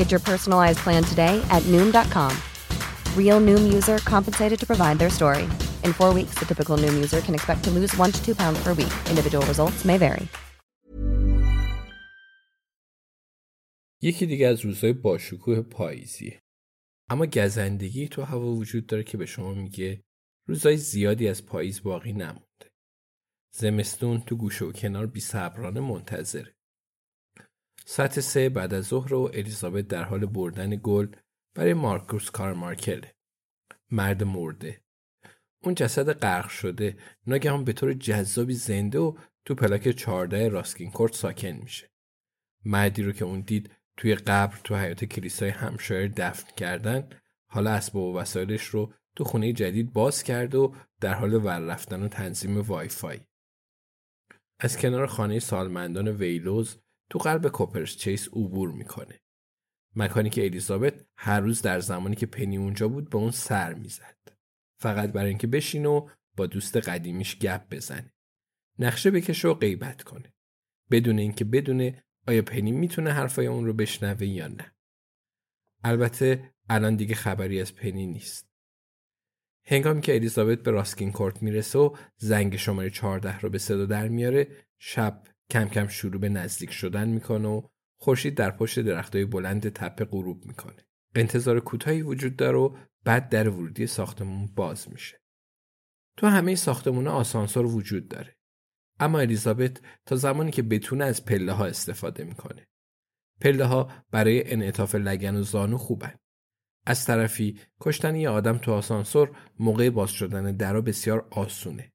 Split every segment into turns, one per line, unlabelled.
Get your personalized plan today at Noom.com. Real Noom user compensated to provide their story. In four weeks, the typical Noom user can expect to lose one to two pounds per week. Individual results may vary.
یکی دیگه از روزهای باشکوه پاییزیه. اما گزندگی تو هوا وجود داره که به شما میگه روزهای زیادی از پاییز باقی نمونده. زمستون تو گوشه و کنار بی منتظره. ساعت سه بعد از ظهر و الیزابت در حال بردن گل برای مارکوس کارمارکل. مرد مرده. اون جسد غرق شده ناگهان به طور جذابی زنده و تو پلاک 14 راسکین کورت ساکن میشه. مردی رو که اون دید توی قبر تو حیات کلیسای همشایر دفن کردن حالا اسباب و وسایلش رو تو خونه جدید باز کرد و در حال ور رفتن و تنظیم وای فای. از کنار خانه سالمندان ویلوز تو قلب کوپرس چیس عبور می‌کنه. مکانی که الیزابت هر روز در زمانی که پنی اونجا بود به اون سر می‌زد. فقط برای اینکه بشین و با دوست قدیمیش گپ بزنه. نقشه بکشه و غیبت کنه. بدون اینکه بدونه آیا پنی می‌تونه حرفای اون رو بشنوه یا نه. البته الان دیگه خبری از پنی نیست. هنگامی که الیزابت به راسکین کورت می‌رسه و زنگ شماره 14 رو به صدا در میاره شب کم کم شروع به نزدیک شدن می‌کنه و خورشید در پشت درختای بلند تپه غروب می‌کنه. انتظار کوتاهی وجود داره و بعد در ورودی ساختمون باز میشه. تو همه ساختمون آسانسور وجود داره. اما الیزابت تا زمانی که بتونه از پله ها استفاده می‌کنه. پله ها برای انعطاف لگن و زانو خوبن. از طرفی کشتن یه آدم تو آسانسور موقع باز شدن درا بسیار آسونه.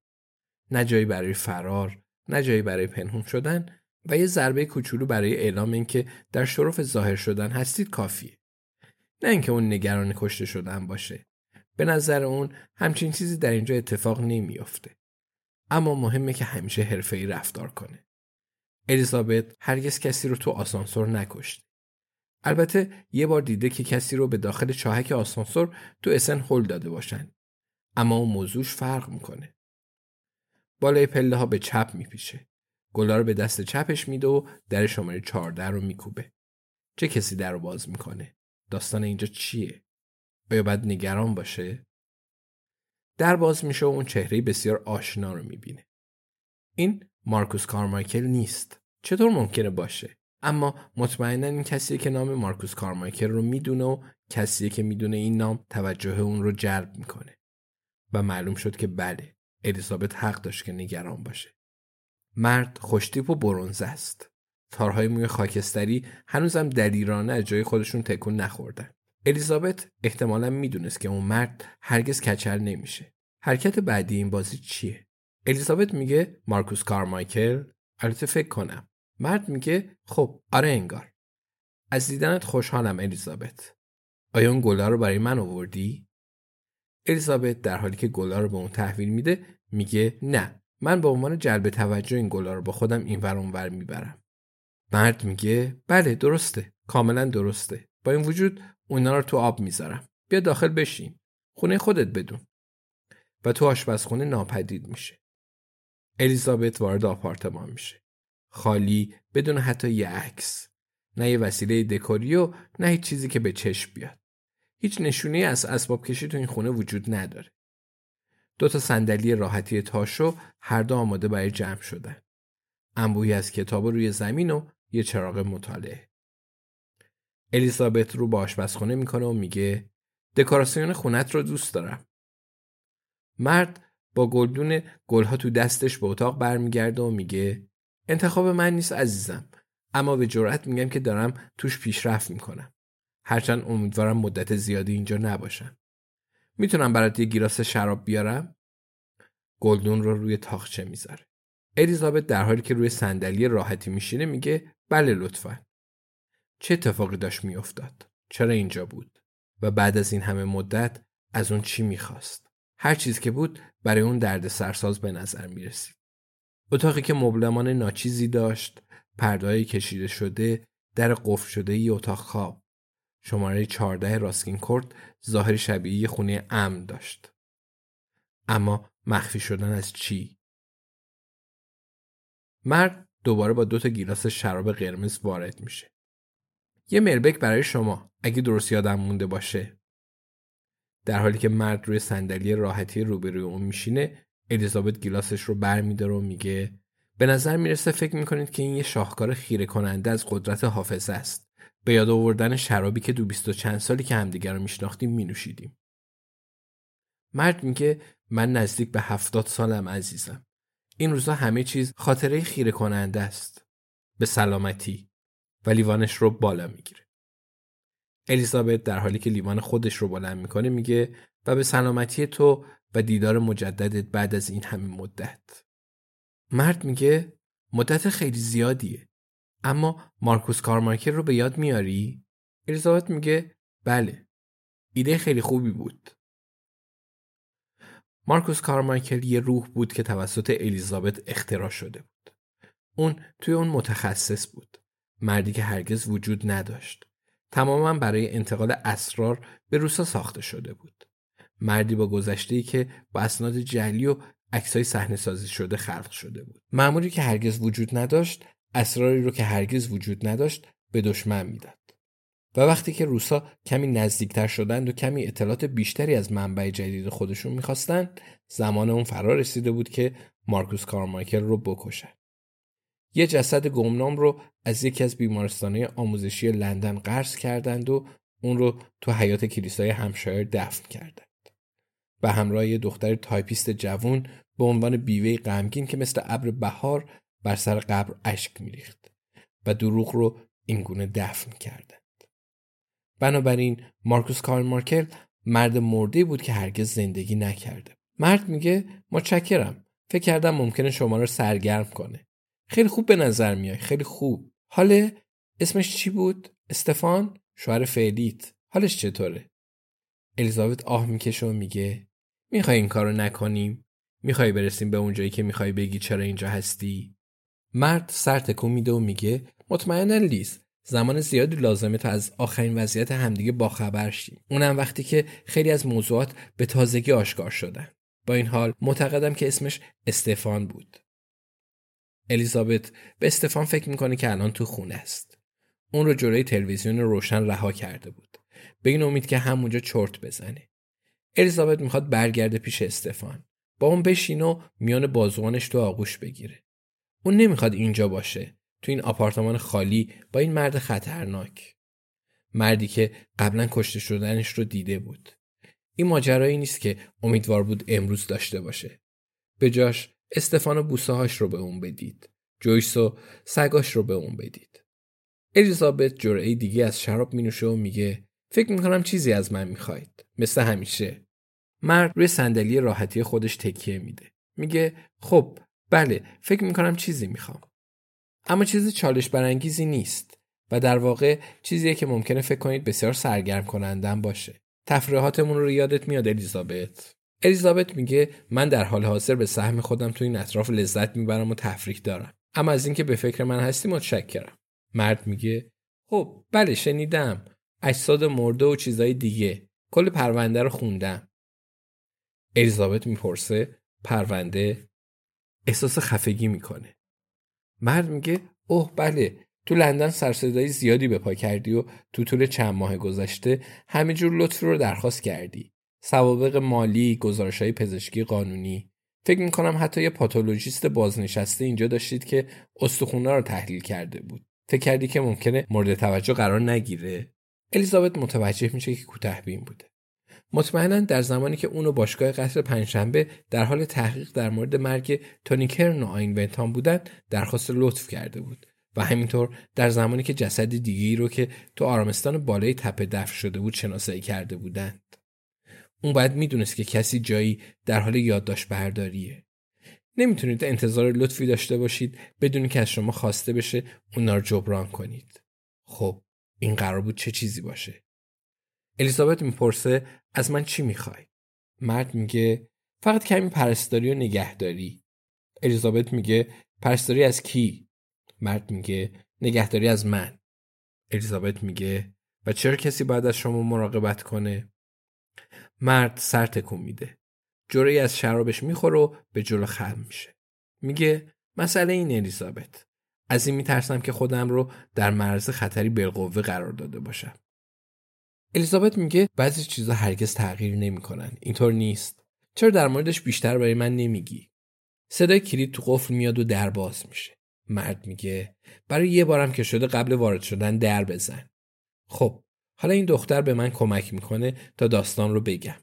نه جایی برای فرار، نه جایی برای پنهون شدن و یه ضربه کوچولو برای اعلام اینکه در شرف ظاهر شدن هستید کافیه. نه اینکه اون نگران کشته شدن باشه. به نظر اون همچین چیزی در اینجا اتفاق نمیافته. اما مهمه که همیشه حرفه‌ای رفتار کنه. الیزابت هرگز کسی رو تو آسانسور نکشته. البته یه بار دیده که کسی رو به داخل چاهک آسانسور تو اسن هل داده باشن. اما اون موضوعش فرق می‌کنه. بالای پله ها به چپ میپیشه. گلا رو به دست چپش میده و در شماره 14 رو میکوبه. چه کسی در رو باز می‌کنه؟ داستان اینجا چیه؟ آیا باید نگران باشه؟ در باز میشه و اون چهره بسیار آشنا رو می‌بینه. این مارکوس کارمایکل نیست. چطور ممکنه باشه؟ اما مطمئنا این کسیه که نام مارکوس کارمایکل رو می‌دونه و کسیه که می‌دونه این نام توجه اون رو جلب می‌کنه. و معلوم شد که بله الیزابت حق داشت که نگران باشه. مرد خوشتیپ و برونز است. تارهای موی خاکستری هنوزم دلیرانه از جای خودشون تکون نخوردن. الیزابت احتمالا می‌دونست که اون مرد هرگز کچل نمیشه. حرکت بعدی این بازی چیه؟ الیزابت میگه مارکوس کارمایکل البته فکر کنم. مرد میگه خب آره انگار. از دیدنت خوشحالم الیزابت. آیا اون گلا رو برای من آوردی؟ الیزابت در حالی که گلا رو به اون تحویل میده میگه نه. من به عنوان جلب توجه این گلا رو با خودم این ور ور می‌برم. مرد میگه بله درسته. کاملا درسته. با این وجود اونا رو تو آب می‌ذارم. بیا داخل بشین. خونه خودت بدون. و تو آشپزخونه ناپدید میشه. الیزابت وارد آپارتمان میشه. خالی بدون حتی یه عکس. نه یه وسیله دکوری نه چیزی که به چشم بیاد. هیچ نشونی از اسباب کشی تو این خونه وجود نداره. دو تا صندلی راحتی تاشو هر دو آماده برای جمع شدن. انبوهی از کتاب روی زمین و یه چراغ مطالعه. الیزابت رو با آشپزخونه می‌کنه و میگه دکوراسیون خونت رو دوست دارم. مرد با گلدون گلها تو دستش به اتاق برمیگرده و میگه انتخاب من نیست عزیزم اما به جرأت میگم که دارم توش پیشرفت می‌کنم. هرچند امیدوارم مدت زیادی اینجا نباشم می‌تونم برات یه گیلاس شراب بیارم؟ گلدون رو روی تاخچه می‌ذاره. الیزابت در حالی که روی صندلی راحتی میشینه میگه بله لطفا. چه اتفاقی داشت میافتاد؟ چرا اینجا بود؟ و بعد از این همه مدت از اون چی می‌خواست؟ هر چیز که بود برای اون درد سرساز به نظر می‌رسید. اتاقی که مبلمان ناچیزی داشت پردههایی کشیده شده در قفل شده ای اتاق خواب. شماره 14 راسکین کورت ظاهر شبیه خونه امن داشت. اما مخفی شدن از چی؟ مرد دوباره با دو تا گیلاس شراب قرمز وارد میشه. یه ملبک برای شما اگه درست یادم مونده باشه. در حالی که مرد روی صندلی راحتی روبروی اون میشینه الیزابت گیلاسش رو برمیداره و میگه به نظر می‌رسه فکر می‌کنید که این یه شاهکار خیره کننده از قدرت حافظه است. به یاد آوردن شرابی که دو بیست و چند سالی که همدیگر رو میشناختیم مینوشیدیم. مرد میگه من نزدیک به هفتاد سالم عزیزم. این روزا همه چیز خاطره خیره کننده است. به سلامتی. و لیوانش رو بالا می‌گیره. الیزابت در حالی که لیوان خودش رو بلند می‌کنه میگه و به سلامتی تو و دیدار مجددت بعد از این همه مدت. مرد میگه مدت خیلی زیادیه. اما مارکوس کارمارکر رو به یاد میاری؟ الیزابت میگه بله ایده خیلی خوبی بود مارکوس کارمایکل یه روح بود که توسط الیزابت اختراع شده بود. اون توی اون متخصص بود. مردی که هرگز وجود نداشت. تماما برای انتقال اسرار به روسا ساخته شده بود. مردی با گذشته که با اسناد جلی و عکسای صحنه سازی شده خلق شده بود. مأموری که هرگز وجود نداشت، اسراری رو که هرگز وجود نداشت به دشمن می‌داد. و وقتی که روسا کمی نزدیکتر شدند و کمی اطلاعات بیشتری از منبع جدید خودشون می‌خواستند زمان اون فرا رسیده بود که مارکوس کارمایکل رو بکشن. یه جسد گمنام رو از یکی از بیمارستانهای آموزشی لندن قرض کردند و اون رو تو حیاط کلیسای همپشایر دفن کردند. به همراه یه دختر تایپیست جوون به عنوان بیوه غمگین که مثل ابر بهار بر سر قبر اشک میریخت و دروغ رو اینگونه دفن کردند. بنابراین مارکوس کارل مرد مرده بود که هرگز زندگی نکرده. مرد میگه متشکرم. فکر کردم ممکنه شما رو سرگرم کنه. خیلی خوب به نظر میای. خیلی خوب. حالا اسمش چی بود؟ استفان؟ شوهر فعلیت. حالش چطوره؟ الیزابت آه می‌کشه و میگه می‌خوای این کارو نکنیم؟ می‌خوای برسیم به اونجایی که می‌خوای بگی چرا اینجا هستی؟ مرد سر تکون میده و میگه مطمئنا لیز زمان زیادی لازمه تا از آخرین وضعیت همدیگه باخبر شیم اونم وقتی که خیلی از موضوعات به تازگی آشکار شدن. با این حال معتقدم که اسمش استفان بود. الیزابت به استفان فکر می‌کنه که الان تو خونه است. اون رو جلوی تلویزیون روشن رها کرده بود. به این امید که همونجا چرت بزنه. الیزابت می‌خواد برگرده پیش استفان. با اون بشین و میان بازوانش تو آغوش بگیره. اون نمی‌خواد اینجا باشه. تو این آپارتمان خالی با این مرد خطرناک. مردی که قبلا کشته شدنش رو دیده بود. این ماجرایی نیست که امیدوار بود امروز داشته باشه. به جاش استفان بوسه هاش رو به اون بدید. جویس و سگاش رو به اون بدید. الیزابت جرعه دیگه از شراب مینوشه و میگه فکر می‌کنم چیزی از من می‌خواید مثل همیشه. مرد روی صندلی راحتی خودش تکیه میده. میگه خب بله فکر می‌کنم چیزی می‌خوام. اما چیز چالش برانگیزی نیست و در واقع چیزیه که ممکنه فکر کنید بسیار سرگرم کنندم باشه. تفریحاتمون رو یادت میاد الیزابت. الیزابت میگه من در حال حاضر به سهم خودم تو این اطراف لذت می‌برم و تفریح دارم. اما از اینکه به فکر من هستی متشکرم. مرد میگه خب بله شنیدم. اجساد مرده و چیزای دیگه. کل پرونده رو خوندم. الیزابت می‌پرسه پرونده احساس خفگی می‌کنه. مرد میگه اوه بله تو لندن سرصدایی زیادی به پا کردی و تو طول چند ماه گذشته همینجور لطف رو درخواست کردی. سوابق مالی گزارش های پزشکی قانونی. فکر می‌کنم حتی یه پاتولوژیست بازنشسته اینجا داشتید که استخونا رو تحلیل کرده بود. فکر کردی که ممکنه مورد توجه قرار نگیره. الیزابت متوجه میشه که کوتاه بین بوده. مطمئنا در زمانی که اونو باشگاه قصر پنجشنبه در حال تحقیق در مورد مرگ تونی کرن و آین ونتان بودن درخواست لطف کرده بود و همینطور در زمانی که جسد دیگری رو که تو آرامستان بالای تپه دفن شده بود شناسایی کرده بودند. اون باید می‌دونست که کسی جایی در حال یادداشت برداریه. نمی‌تونید انتظار لطفی داشته باشید بدون که از شما خواسته بشه اونا رو جبران کنید. خب این قرار بود چه چیزی باشه؟ الیزابت می‌پرسه از من چی می‌خوای؟ مرد میگه فقط کمی پرستاری و نگهداری. الیزابت میگه پرستاری از کی؟ مرد میگه نگهداری از من. الیزابت میگه و چرا کسی باید از شما مراقبت کنه؟ مرد سر تکون میده. جوری از شرابش می‌خوره و به جلو خم میشه. میگه مسئله این الیزابت. از این میترسم که خودم رو در معرض خطری بالقوه قرار داده باشم. الیزابت میگه بعضی چیزا هرگز تغییر نمی‌کنن. اینطور نیست. چرا در موردش بیشتر برای من نمیگی؟ صدای کلید تو قفل میاد و در باز میشه. مرد میگه برای یه بارم که شده قبل وارد شدن در بزن. خب حالا این دختر به من کمک می‌کنه تا داستان رو بگم.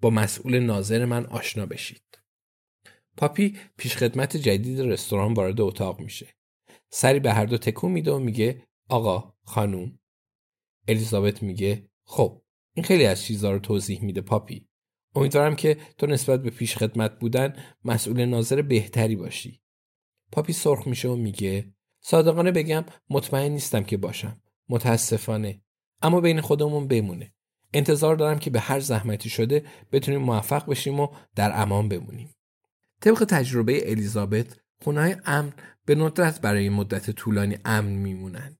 با مسئول ناظر من آشنا بشید. پاپی پیشخدمت جدید رستوران وارد اتاق میشه. سری به هر دو تکون میده و میگه آقا خانوم. الیزابت میگه خب این خیلی از چیزها رو توضیح میده پاپی. امیدوارم که تو نسبت به پیش خدمت بودن مسئول ناظر بهتری باشی. پاپی سرخ میشه و میگه صادقانه بگم مطمئن نیستم که باشم. متاسفانه. اما بین خودمون بمونه. انتظار دارم که به هر زحمتی شده بتونیم موفق بشیم و در امان بمونیم. طبق تجربه الیزابت خونه‌های امن به ندرت برای مدت طولانی امن میمونند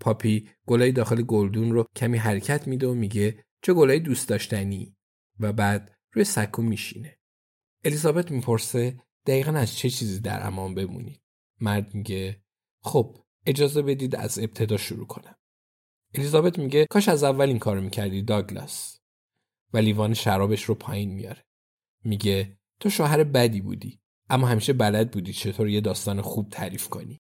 پاپی گلای داخل گلدون رو کمی حرکت میده و میگه چه گلای دوست داشتنی؟ و بعد روی سکو میشینه. الیزابت می‌پرسه دقیقا از چه چیزی در امان بمونید؟ مرد میگه خب اجازه بدید از ابتدا شروع کنم. الیزابت میگه کاش از اول این کارو می‌کردی داگلاس. و لیوان شرابش رو پایین میاره. میگه تو شوهر بدی بودی اما همیشه بلد بودی چطور یه داستان خوب تعریف کنی.